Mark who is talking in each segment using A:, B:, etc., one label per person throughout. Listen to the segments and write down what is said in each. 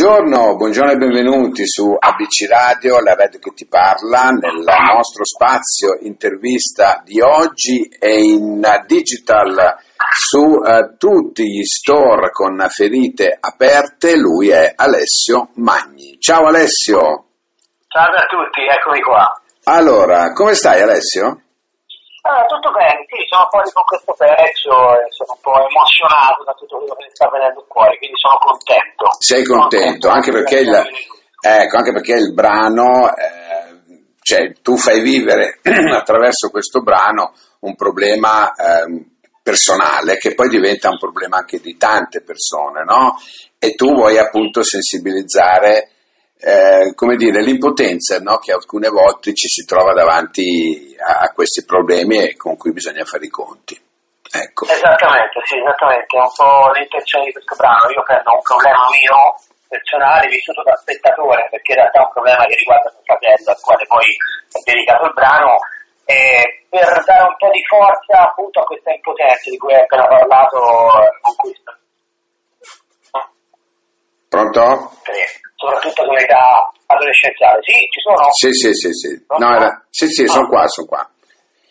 A: Buongiorno, buongiorno e benvenuti su ABC Radio, la radio che ti parla, nel nostro spazio intervista di oggi e in digital su uh, tutti gli store con ferite aperte, lui è Alessio Magni. Ciao Alessio!
B: Salve a tutti, eccomi qua.
A: Allora, come stai Alessio?
B: Ah, tutto bene, sì, sono fuori con questo pezzo e sono un po' emozionato da tutto quello che mi sta venendo fuori, quindi sono contento.
A: Sei contento, anche perché il, ecco, anche perché il brano, eh, cioè tu fai vivere attraverso questo brano un problema eh, personale che poi diventa un problema anche di tante persone, no? E tu vuoi appunto sensibilizzare eh, come dire, l'impotenza no? che alcune volte ci si trova davanti a, a, questi problemi e con cui bisogna fare i conti. Ecco.
B: Esattamente, sì, esattamente, è un po' l'intenzione di questo brano. Io prendo un problema mio personale vissuto da spettatore, perché in realtà è un problema che riguarda mio fratello, al quale poi è dedicato il brano, e per dare un po' di forza appunto a questa impotenza di cui hai appena parlato con questo.
A: Pronto?
B: Sì soprattutto con l'età adolescenziale. Sì, ci sono?
A: Sì, sì, sì, sì. No, era... sì, sì, ah. sono qua, sono qua.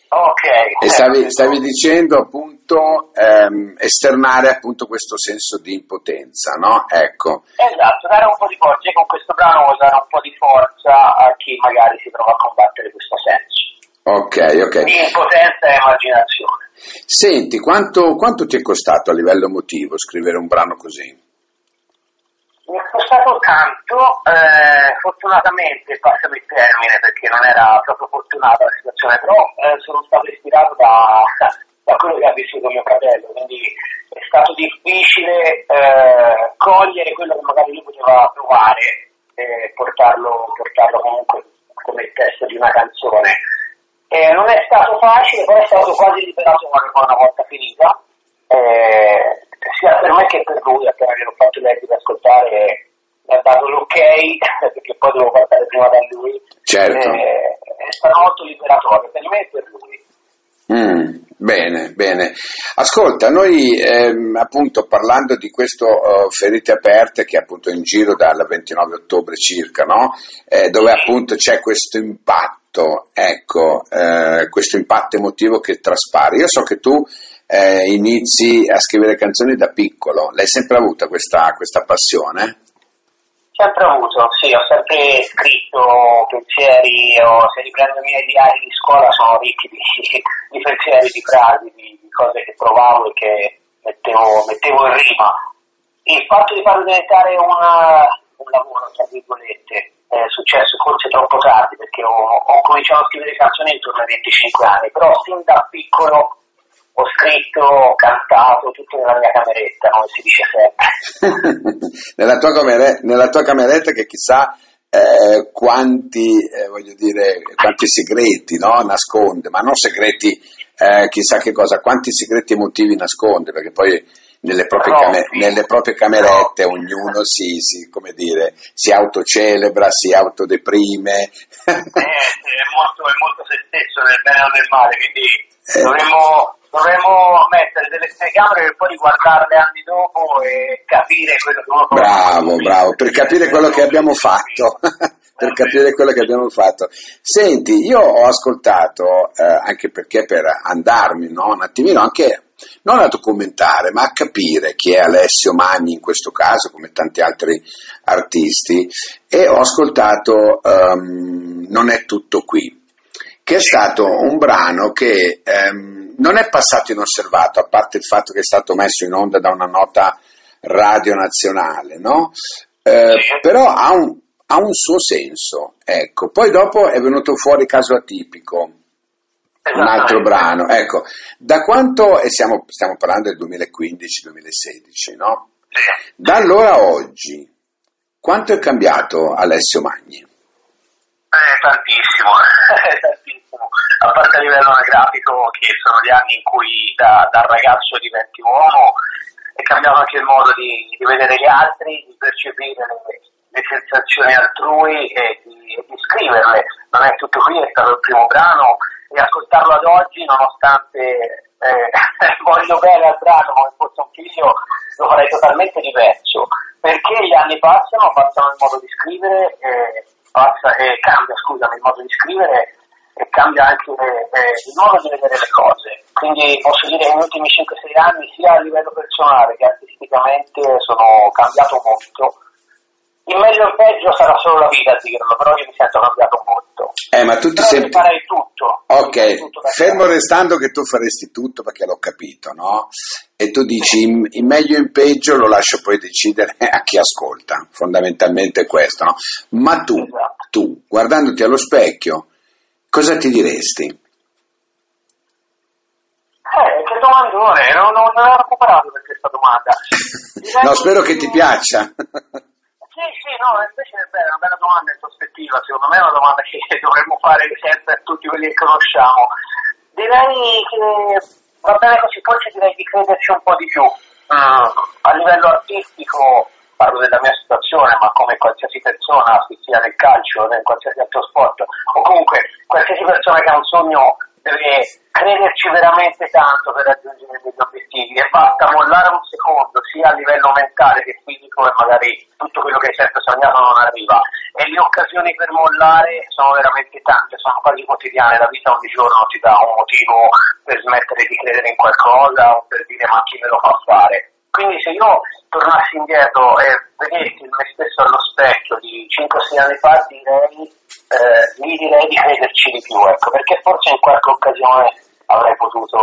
B: Ok.
A: E stavi, stavi dicendo appunto ehm, esternare appunto questo senso di impotenza, no? Ecco.
B: Esatto, dare un po' di forza. Con questo brano vuoi dare un po' di forza a chi magari si trova a combattere questo senso.
A: Ok, ok.
B: Di impotenza e immaginazione.
A: Senti, quanto, quanto ti è costato a livello emotivo scrivere un brano così?
B: Costato tanto, eh, fortunatamente, passami il termine perché non era proprio fortunata la situazione, però eh, sono stato ispirato da, da, quello che ha vissuto mio fratello, quindi è stato difficile eh, cogliere quello che magari lui poteva provare e portarlo, portarlo comunque come testo di una canzone. non è stato facile, però è stato quasi liberato una volta finita. Eh, sia per me che per lui, appena gliel'ho fatto lei di ascoltare, ha dato l'ok, perché poi devo passare prima da lui.
A: Certo.
B: Eh, è stato molto liberatorio per me e per lui.
A: Mm, bene, bene. Ascolta, noi ehm, appunto parlando di questo uh, Ferite Aperte che è appunto in giro dal 29 ottobre circa, no? eh, dove appunto c'è questo impatto, ecco, eh, questo impatto emotivo che traspare. Io so che tu eh, inizi a scrivere canzoni da piccolo. L'hai sempre avuta questa, questa passione?
B: Sempre avuto, sì, ho sempre scritto pensieri, o se riprendo i miei diari di scuola sono ricchi di, di pensieri, di frasi, di, di, cose che provavo e che mettevo, mettevo in rima. Il fatto di farlo diventare una, un lavoro, tra virgolette, è successo forse troppo tardi perché ho, ho cominciato a scrivere canzoni intorno ai 25 anni, però sin da piccolo ho scritto, ho cantato, tutto nella mia cameretta, come si dice sempre.
A: nella, tua camere- nella, tua cameretta che chissà eh, quanti, eh, dire, quanti, segreti no? nasconde, ma non segreti eh, chissà che cosa, quanti segreti emotivi nasconde, perché poi nelle proprie, no, cam- sì. nelle proprie camerette no. ognuno si, si, dire, si, autocelebra, si autodeprime.
B: Eh, è, molto, è molto se stesso nel bene o nel male, quindi eh. dovremmo dovremmo mettere delle telecamere per poi riguardarle anni dopo e capire quello che uno
A: Bravo, bravo, per capire quello che abbiamo fatto. per capire quello che abbiamo fatto. Senti, io ho ascoltato, eh, anche perché per andarmi no, un attimino anche non a documentare, ma a capire chi è Alessio Magni in questo caso, come tanti altri artisti, e ho ascoltato um, Non è tutto qui, che è stato un brano che um, non è passato inosservato, a parte il fatto che è stato messo in onda da una nota radio nazionale, no? Eh, però ha un, ha un, suo senso, ecco. Poi dopo è venuto fuori caso atipico, un altro brano, ecco. Da quanto, e stiamo, stiamo parlando del 2015-2016, no? Da allora a oggi, quanto è cambiato Alessio Magni?
B: Eh, tantissimo, tantissimo, a parte a livello anagrafico che sono gli anni in cui da, da ragazzo diventi uomo, è cambiato anche il modo di, di vedere gli altri, di percepire le, le sensazioni altrui e di, e di, scriverle. Non è tutto qui, è stato il primo brano e ascoltarlo ad oggi, nonostante eh, voglio bene al brano come fosse un figlio, lo farei totalmente diverso, perché gli anni passano, passano il modo di scrivere, e passa, e cambia, scusami, il modo di scrivere e cambia anche eh, il modo di vedere le cose. Quindi posso dire che negli ultimi 5-6 anni, sia a livello personale che artisticamente, sono cambiato molto. Il meglio e il peggio sarà solo la vita a dirlo, però io mi sento cambiato molto.
A: Eh, ma tu ti senti...
B: farei tutto.
A: Ok,
B: Tutto
A: fermo restando che tu faresti tutto perché l'ho capito, no? E tu dici in, in meglio e in peggio lo lascio poi decidere a chi ascolta, fondamentalmente è questo, no? Ma tu,
B: Esatto.
A: tu, guardandoti allo specchio, cosa ti diresti?
B: Eh, che domandone, non, non, non ero preparato per questa domanda.
A: No, spero che ti piaccia.
B: Sì, sì, no, invece è bella, una bella domanda introspettiva, secondo me è una domanda che dovremmo fare sempre a tutti quelli che conosciamo. Direi che va bene così, forse direi di crederci un po' di più. Mm, a livello artistico, parlo della mia situazione, ma come qualsiasi persona, sia nel calcio, nel qualsiasi altro sport, o comunque qualsiasi persona che ha un sogno deve crederci veramente tanto per raggiungere degli obiettivi. E basta mollare un secondo sia a livello mentale che fisico e magari tutto quello che hai sempre sognato non arriva. E le occasioni per mollare sono veramente tante, sono quasi quotidiane, la vita ogni giorno ti dà un motivo per smettere di credere in qualcosa o per dire ma chi me lo fa fare. Quindi se io tornassi indietro e vedessi me stesso allo specchio di 5-6 anni fa direi, eh, gli direi di crederci di più, ecco, perché forse in qualche occasione avrei potuto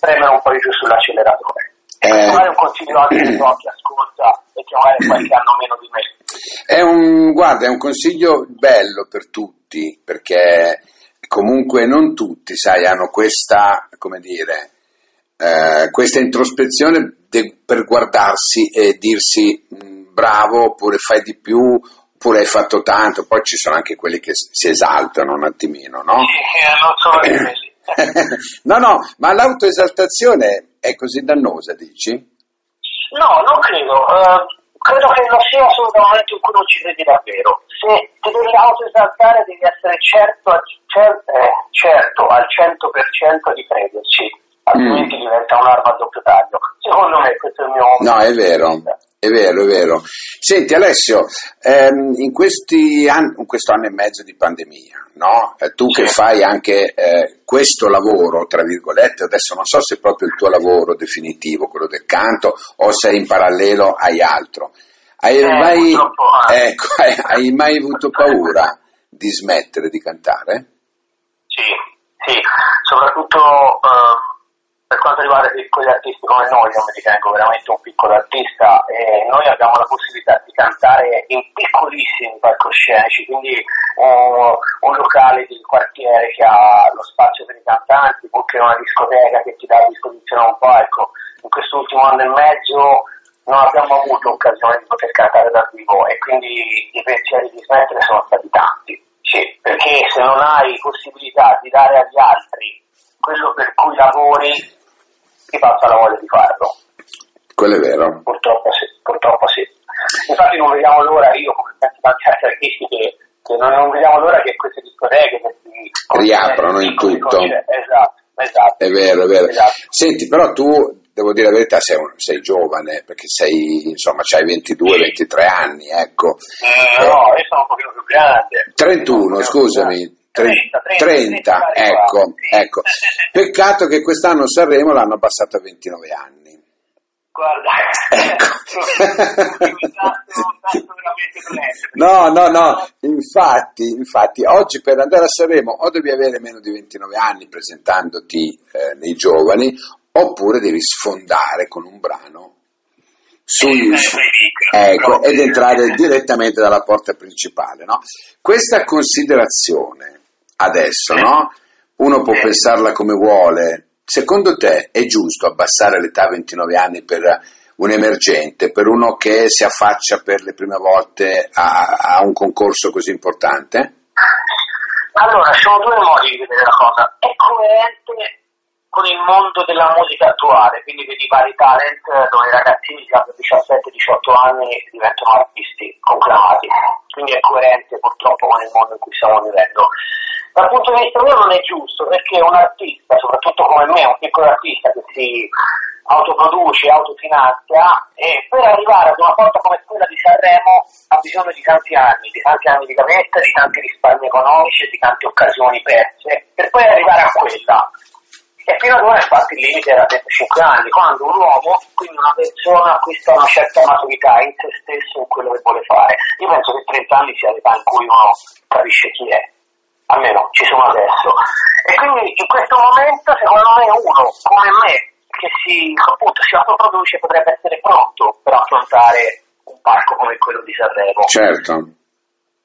B: premere un po' di giù sull'acceleratore. E
A: Eh.
B: è un consiglio anche per chi ascolta e che magari qualche anno meno di me.
A: È un, guarda, è un consiglio bello per tutti, perché comunque non tutti, sai, hanno questa, come dire, eh, questa introspezione de- per guardarsi e dirsi "Mm, bravo, oppure fai di più, oppure hai fatto tanto. Poi ci sono anche quelli che si esaltano un attimino, no?
B: Sì, eh, non sono di quelli.
A: no, no, ma l'autoesaltazione è così dannosa, dici?
B: No, non credo. Eh, credo che lo sia solo dal momento in cui non ci credi davvero. Se ti devi autoesaltare devi essere certo, al- cer- eh, certo al 100% di crederci, altrimenti diventa un'arma a doppio taglio. Secondo me questo è il mio...
A: No, è vero, è vero, è vero. Senti Alessio, ehm, in, questi anni, in questo anno e mezzo di pandemia, no? Eh, tu che fai anche eh, questo lavoro, tra virgolette, adesso non so se è proprio il tuo lavoro definitivo, quello del canto, o se in parallelo hai altro. Hai
B: Eh,
A: mai, ecco, hai, mai avuto paura di smettere di cantare?
B: Sì, sì, soprattutto ehm, per quanto riguarda i piccoli artisti come noi, io mi ritengo veramente un piccolo artista e noi abbiamo la possibilità di cantare in piccolissimi palcoscenici, quindi un, un locale di quartiere che ha lo spazio per i cantanti, oppure una discoteca che ti dà a disposizione un palco. In quest'ultimo anno e mezzo non abbiamo avuto occasione di poter cantare dal vivo e quindi i pensieri di smettere sono stati tanti. Sì, perché se non hai possibilità di dare agli altri quello per cui lavori, ti passa la voglia di farlo.
A: Quello è vero.
B: Purtroppo sì, purtroppo sì. Infatti non vediamo l'ora, io come tanti altri artisti, che, che non, non vediamo l'ora che queste discoteche questi
A: Riaprono in tutto.
B: Esatto, esatto.
A: È vero, è vero.
B: Esatto.
A: Senti, però tu, devo dire la verità, sei, un- sei giovane, perché sei, insomma, hai 22-23 anni, ecco.
B: Eh, no, io sono un pochino più grande.
A: 31, scusami.
B: 30,
A: 30,
B: 30,
A: ecco, ecco. Peccato che quest'anno Sanremo l'hanno abbassato a 29 anni.
B: Guarda,
A: Ecco.
B: veramente dolente.
A: No, no, no, infatti, infatti, oggi per andare a Sanremo o devi avere meno di 29 anni presentandoti eh, nei giovani, oppure devi sfondare con un brano sugli, ecco, ed entrare direttamente dalla porta principale. No? Questa considerazione adesso, no? uno può
B: Sì.
A: pensarla come vuole, secondo te è giusto abbassare l'età a 29 anni per un emergente, per uno che si affaccia per le prime volte a, a un concorso così importante?
B: Allora, ci sono due modi di vedere la cosa. È coerente con il mondo della musica attuale, quindi vedi vari talent eh, dove i ragazzini che hanno 17-18 anni diventano artisti conclamati. Quindi è coerente purtroppo con il mondo in cui stiamo vivendo. Dal punto di vista mio non è giusto perché un artista, soprattutto come me, un piccolo artista che si autoproduce, autofinanzia e per arrivare ad una porta come quella di Sanremo bisogno di tanti anni, di tanti anni di gavetta, di tanti risparmi economici e di tante occasioni perse, per poi arrivare a quella. E fino ad ora infatti il limite era 25 anni, quando un uomo, quindi una persona, acquista una certa maturità in se stesso in quello che vuole fare. Io penso che 30 anni sia l'età in cui uno capisce chi è, almeno ci sono adesso. E quindi in questo momento secondo me uno come me che si, appunto, si autoproduce potrebbe essere pronto per affrontare un parco come quello di Sanremo.
A: Certo.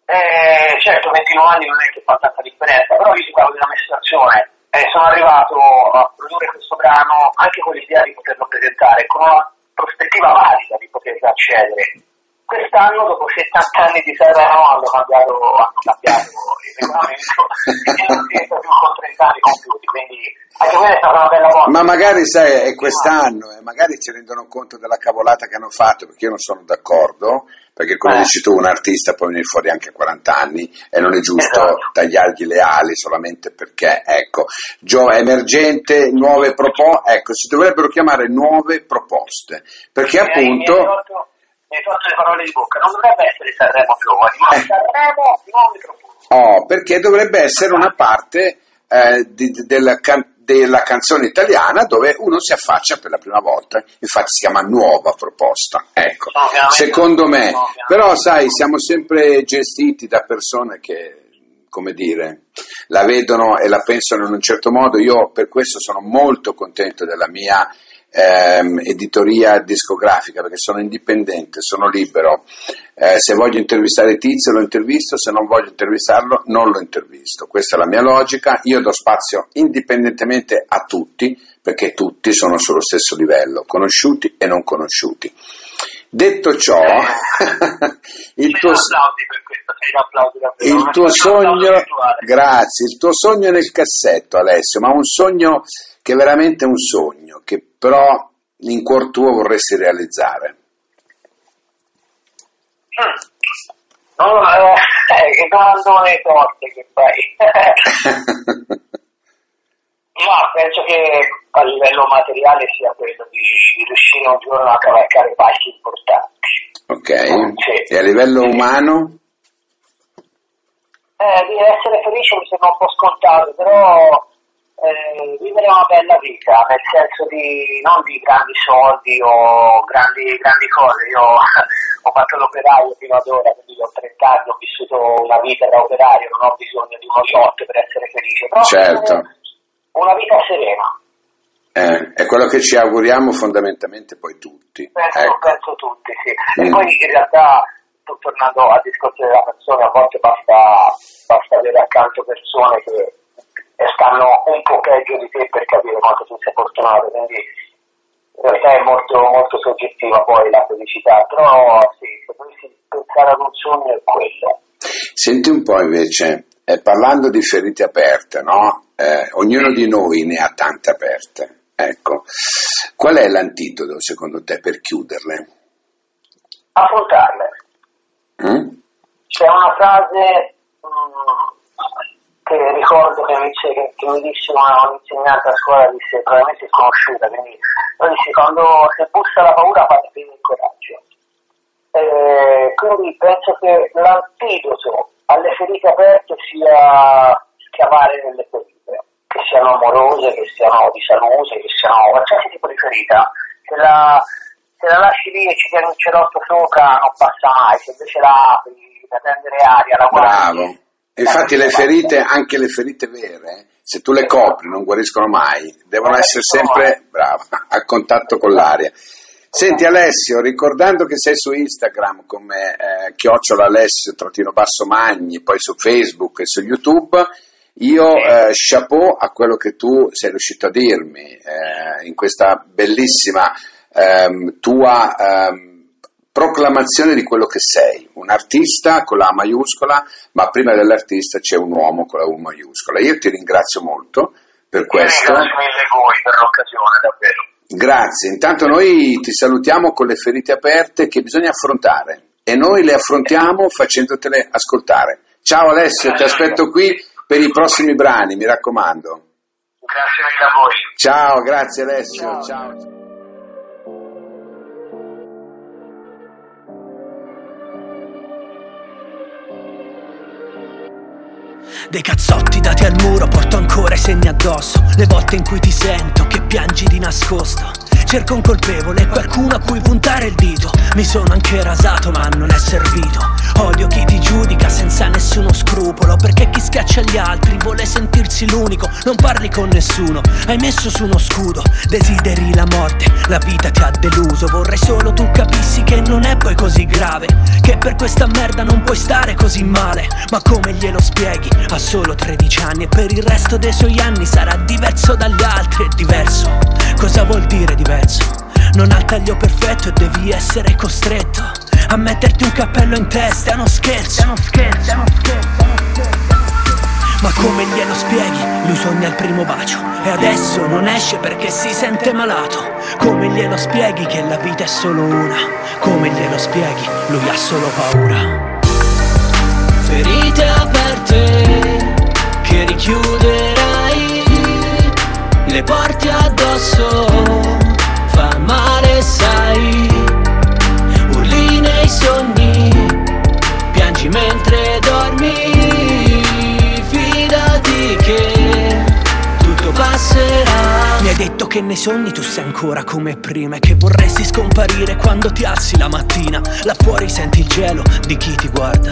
B: Eh, certo, 29 anni non è che fa tanta differenza, però io ti parlo di una situazione eh, sono arrivato a produrre questo brano anche con l'idea di poterlo presentare, con una prospettiva valida di poter accedere. Quest'anno, dopo 70 anni di Sanremo, hanno cambiato, hanno cambiato il regolamento e non siete più con 30 anni compiuti, quindi anche quella è stata una bella cosa.
A: Ma magari sai, è quest'anno e magari si rendono conto della cavolata che hanno fatto, perché io non sono d'accordo, perché come
B: Eh.
A: dici tu un artista può venire fuori anche a 40 anni e non è giusto
B: Esatto.
A: tagliargli le ali solamente perché, ecco, gio- emergente, nuove proposte, ecco, si dovrebbero chiamare nuove proposte, perché
B: hai-
A: appunto...
B: Mi hai, tolto le parole di bocca, non dovrebbe essere Sanremo giovani, ma
A: Eh.
B: Sanremo nuovi proposte.
A: Oh, perché dovrebbe essere una parte eh, di- di- della, can- della canzone italiana dove uno si affaccia per la prima volta, infatti si chiama nuova proposta. Ecco, secondo me, però sai, siamo sempre gestiti da persone che, come dire, la vedono e la pensano in un certo modo. Io per questo sono molto contento della mia ehm, editoria discografica perché sono indipendente, sono libero. Eh, se voglio intervistare Tizio lo intervisto, se non voglio intervistarlo non lo intervisto. Questa è la mia logica. Io do spazio indipendentemente a tutti perché tutti sono sullo stesso livello, conosciuti e non conosciuti. Detto ciò, il
B: Sei
A: tuo, il tuo sogno, grazie, il tuo sogno è nel cassetto Alessio, ma un sogno che è veramente un sogno, che però in cuor tuo vorresti realizzare.
B: Mm. No, eh, eh, che domandone torte che fai. Ma penso che a livello materiale sia quello di riuscire un giorno a cavalcare palchi importanti.
A: ok?
B: Sì.
A: E a livello umano?
B: Eh, di essere felice mi sembra un po' scontato, però eh, vivere una bella vita, nel senso di non di grandi soldi o grandi, grandi cose. Io ho fatto l'operaio fino ad ora, quindi ho 30 anni, ho vissuto una vita da operaio, non ho bisogno di uno yacht per essere felice, però
A: Certo.
B: vivere una vita serena.
A: Eh, è quello che ci auguriamo fondamentalmente poi tutti.
B: Penso,
A: Ecco.
B: penso tutti, sì. E
A: Mm.
B: poi in realtà, tornando al discorso della persona, a volte basta, basta avere accanto persone che stanno un po' peggio di te per capire quanto tu sei fortunato, quindi in realtà è molto, molto soggettiva poi la felicità, però sì, se dovessi pensare ad un sogno è quello.
A: Senti un po' invece, eh, parlando di ferite aperte, no? Eh, ognuno di noi ne ha tante aperte. Ecco, qual è l'antidoto secondo te per chiuderle?
B: Affrontarle.
A: Mm?
B: C'è una frase mm, che ricordo che mi, dice- che, che mi disse una, un'insegnante a scuola, disse probabilmente sconosciuta, quindi disse quando se bussa la paura fate prima il coraggio. Eh, quindi penso che l'antidoto alle ferite aperte sia scavare nelle ferite, che siano amorose, che siano di salute, che siano qualsiasi tipo di ferita. Se la, se la lasci lì e ci tieni un cerotto sopra non passa mai, se invece la apri per prendere aria, la guardi.
A: Bravo. Infatti le ferite, anche le ferite vere, se tu le copri non guariscono mai, devono essere sempre bravo, a contatto con l'aria. Senti Alessio, ricordando che sei su Instagram come eh, chiocciola Alessio trattino basso Magni, poi su Facebook e su YouTube, io eh, chapeau a quello che tu sei riuscito a dirmi eh, in questa bellissima ehm, tua ehm, proclamazione di quello che sei, un artista con la A maiuscola, ma prima dell'artista c'è un uomo con la U maiuscola. Io ti ringrazio molto per questo.
B: Ringrazio mille voi per l'occasione, davvero.
A: Grazie, intanto noi ti salutiamo con le ferite aperte che bisogna affrontare e noi le affrontiamo facendotele ascoltare. Ciao Alessio, ti aspetto qui per i prossimi brani, mi raccomando.
B: Grazie mille a voi.
A: Ciao, grazie Alessio. Ciao.
C: Dei cazzotti dati al muro porto ancora i segni addosso. Le volte in cui ti sento che piangi di nascosto. Cerco un colpevole, qualcuno a cui puntare il dito. Mi sono anche rasato ma non è servito Odio chi ti giudica senza nessuno scrupolo Perché chi schiaccia gli altri vuole sentirsi l'unico Non parli con nessuno, hai messo su uno scudo Desideri la morte, la vita ti ha deluso. Vorrei solo tu capissi che non è poi così grave Che per questa merda non puoi stare così male. Ma come glielo spieghi? Ha solo 13 anni e per il resto dei suoi anni sarà diverso dagli altri È diverso, cosa vuol dire diverso? Non ha il taglio perfetto e devi essere costretto A metterti un cappello in testa, è uno scherzo È uno scherzo, è uno scherzo ma come glielo spieghi? Lui sogna il primo bacio E adesso non esce perché si sente malato Come glielo spieghi che la vita è solo una? Come glielo spieghi? Lui ha solo paura Ferite aperte Che richiuderai Le porti addosso fa male sai mentre dormi hai detto che nei sogni tu sei ancora come prima E che vorresti scomparire quando ti alzi la mattina. Là fuori senti il gelo di chi ti guarda.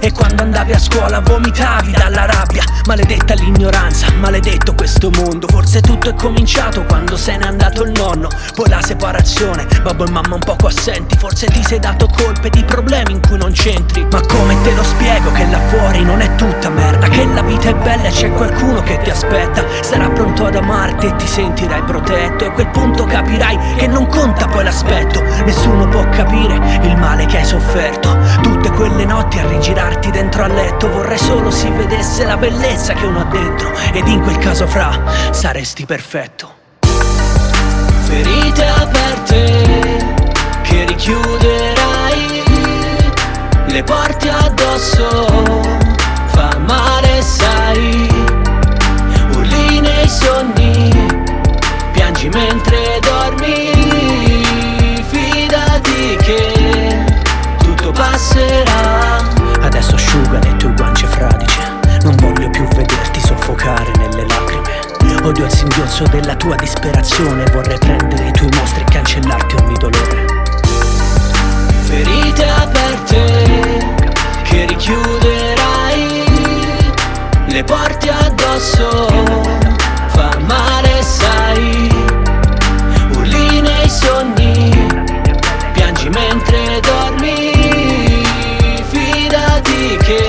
C: E quando andavi a scuola vomitavi dalla rabbia. Maledetta l'ignoranza, maledetto questo mondo. Forse tutto è cominciato quando se n'è andato il nonno. Poi la separazione, babbo e mamma un poco assenti. Forse ti sei dato colpe di problemi in cui non c'entri. Ma come te lo spiego che là fuori non è tutta merda? Che la vita è bella e c'è qualcuno che ti aspetta. Sarà pronto ad amarti e ti sentirai protetto. E a quel punto capirai che non conta poi l'aspetto. Nessuno può capire il male che hai sofferto. Tutte quelle notti a rigirare portarti dentro al letto Vorrei solo si vedesse la bellezza che uno ha dentro. Ed in quel caso fra saresti perfetto. Ferite aperte che richiuderai Le porti addosso. Fa male sai Nei sogni Piangi mentre dormi Fidati che tutto passerà. Adesso asciuga le tue guance fradice Non voglio più vederti soffocare nelle lacrime. Odio il singhiozzo della tua disperazione Vorrei prendere i tuoi mostri e cancellarti ogni dolore. Ferite aperte che richiuderai le porti addosso. Fa male sai, urli nei sogni Piangi mentre dormi, fidati che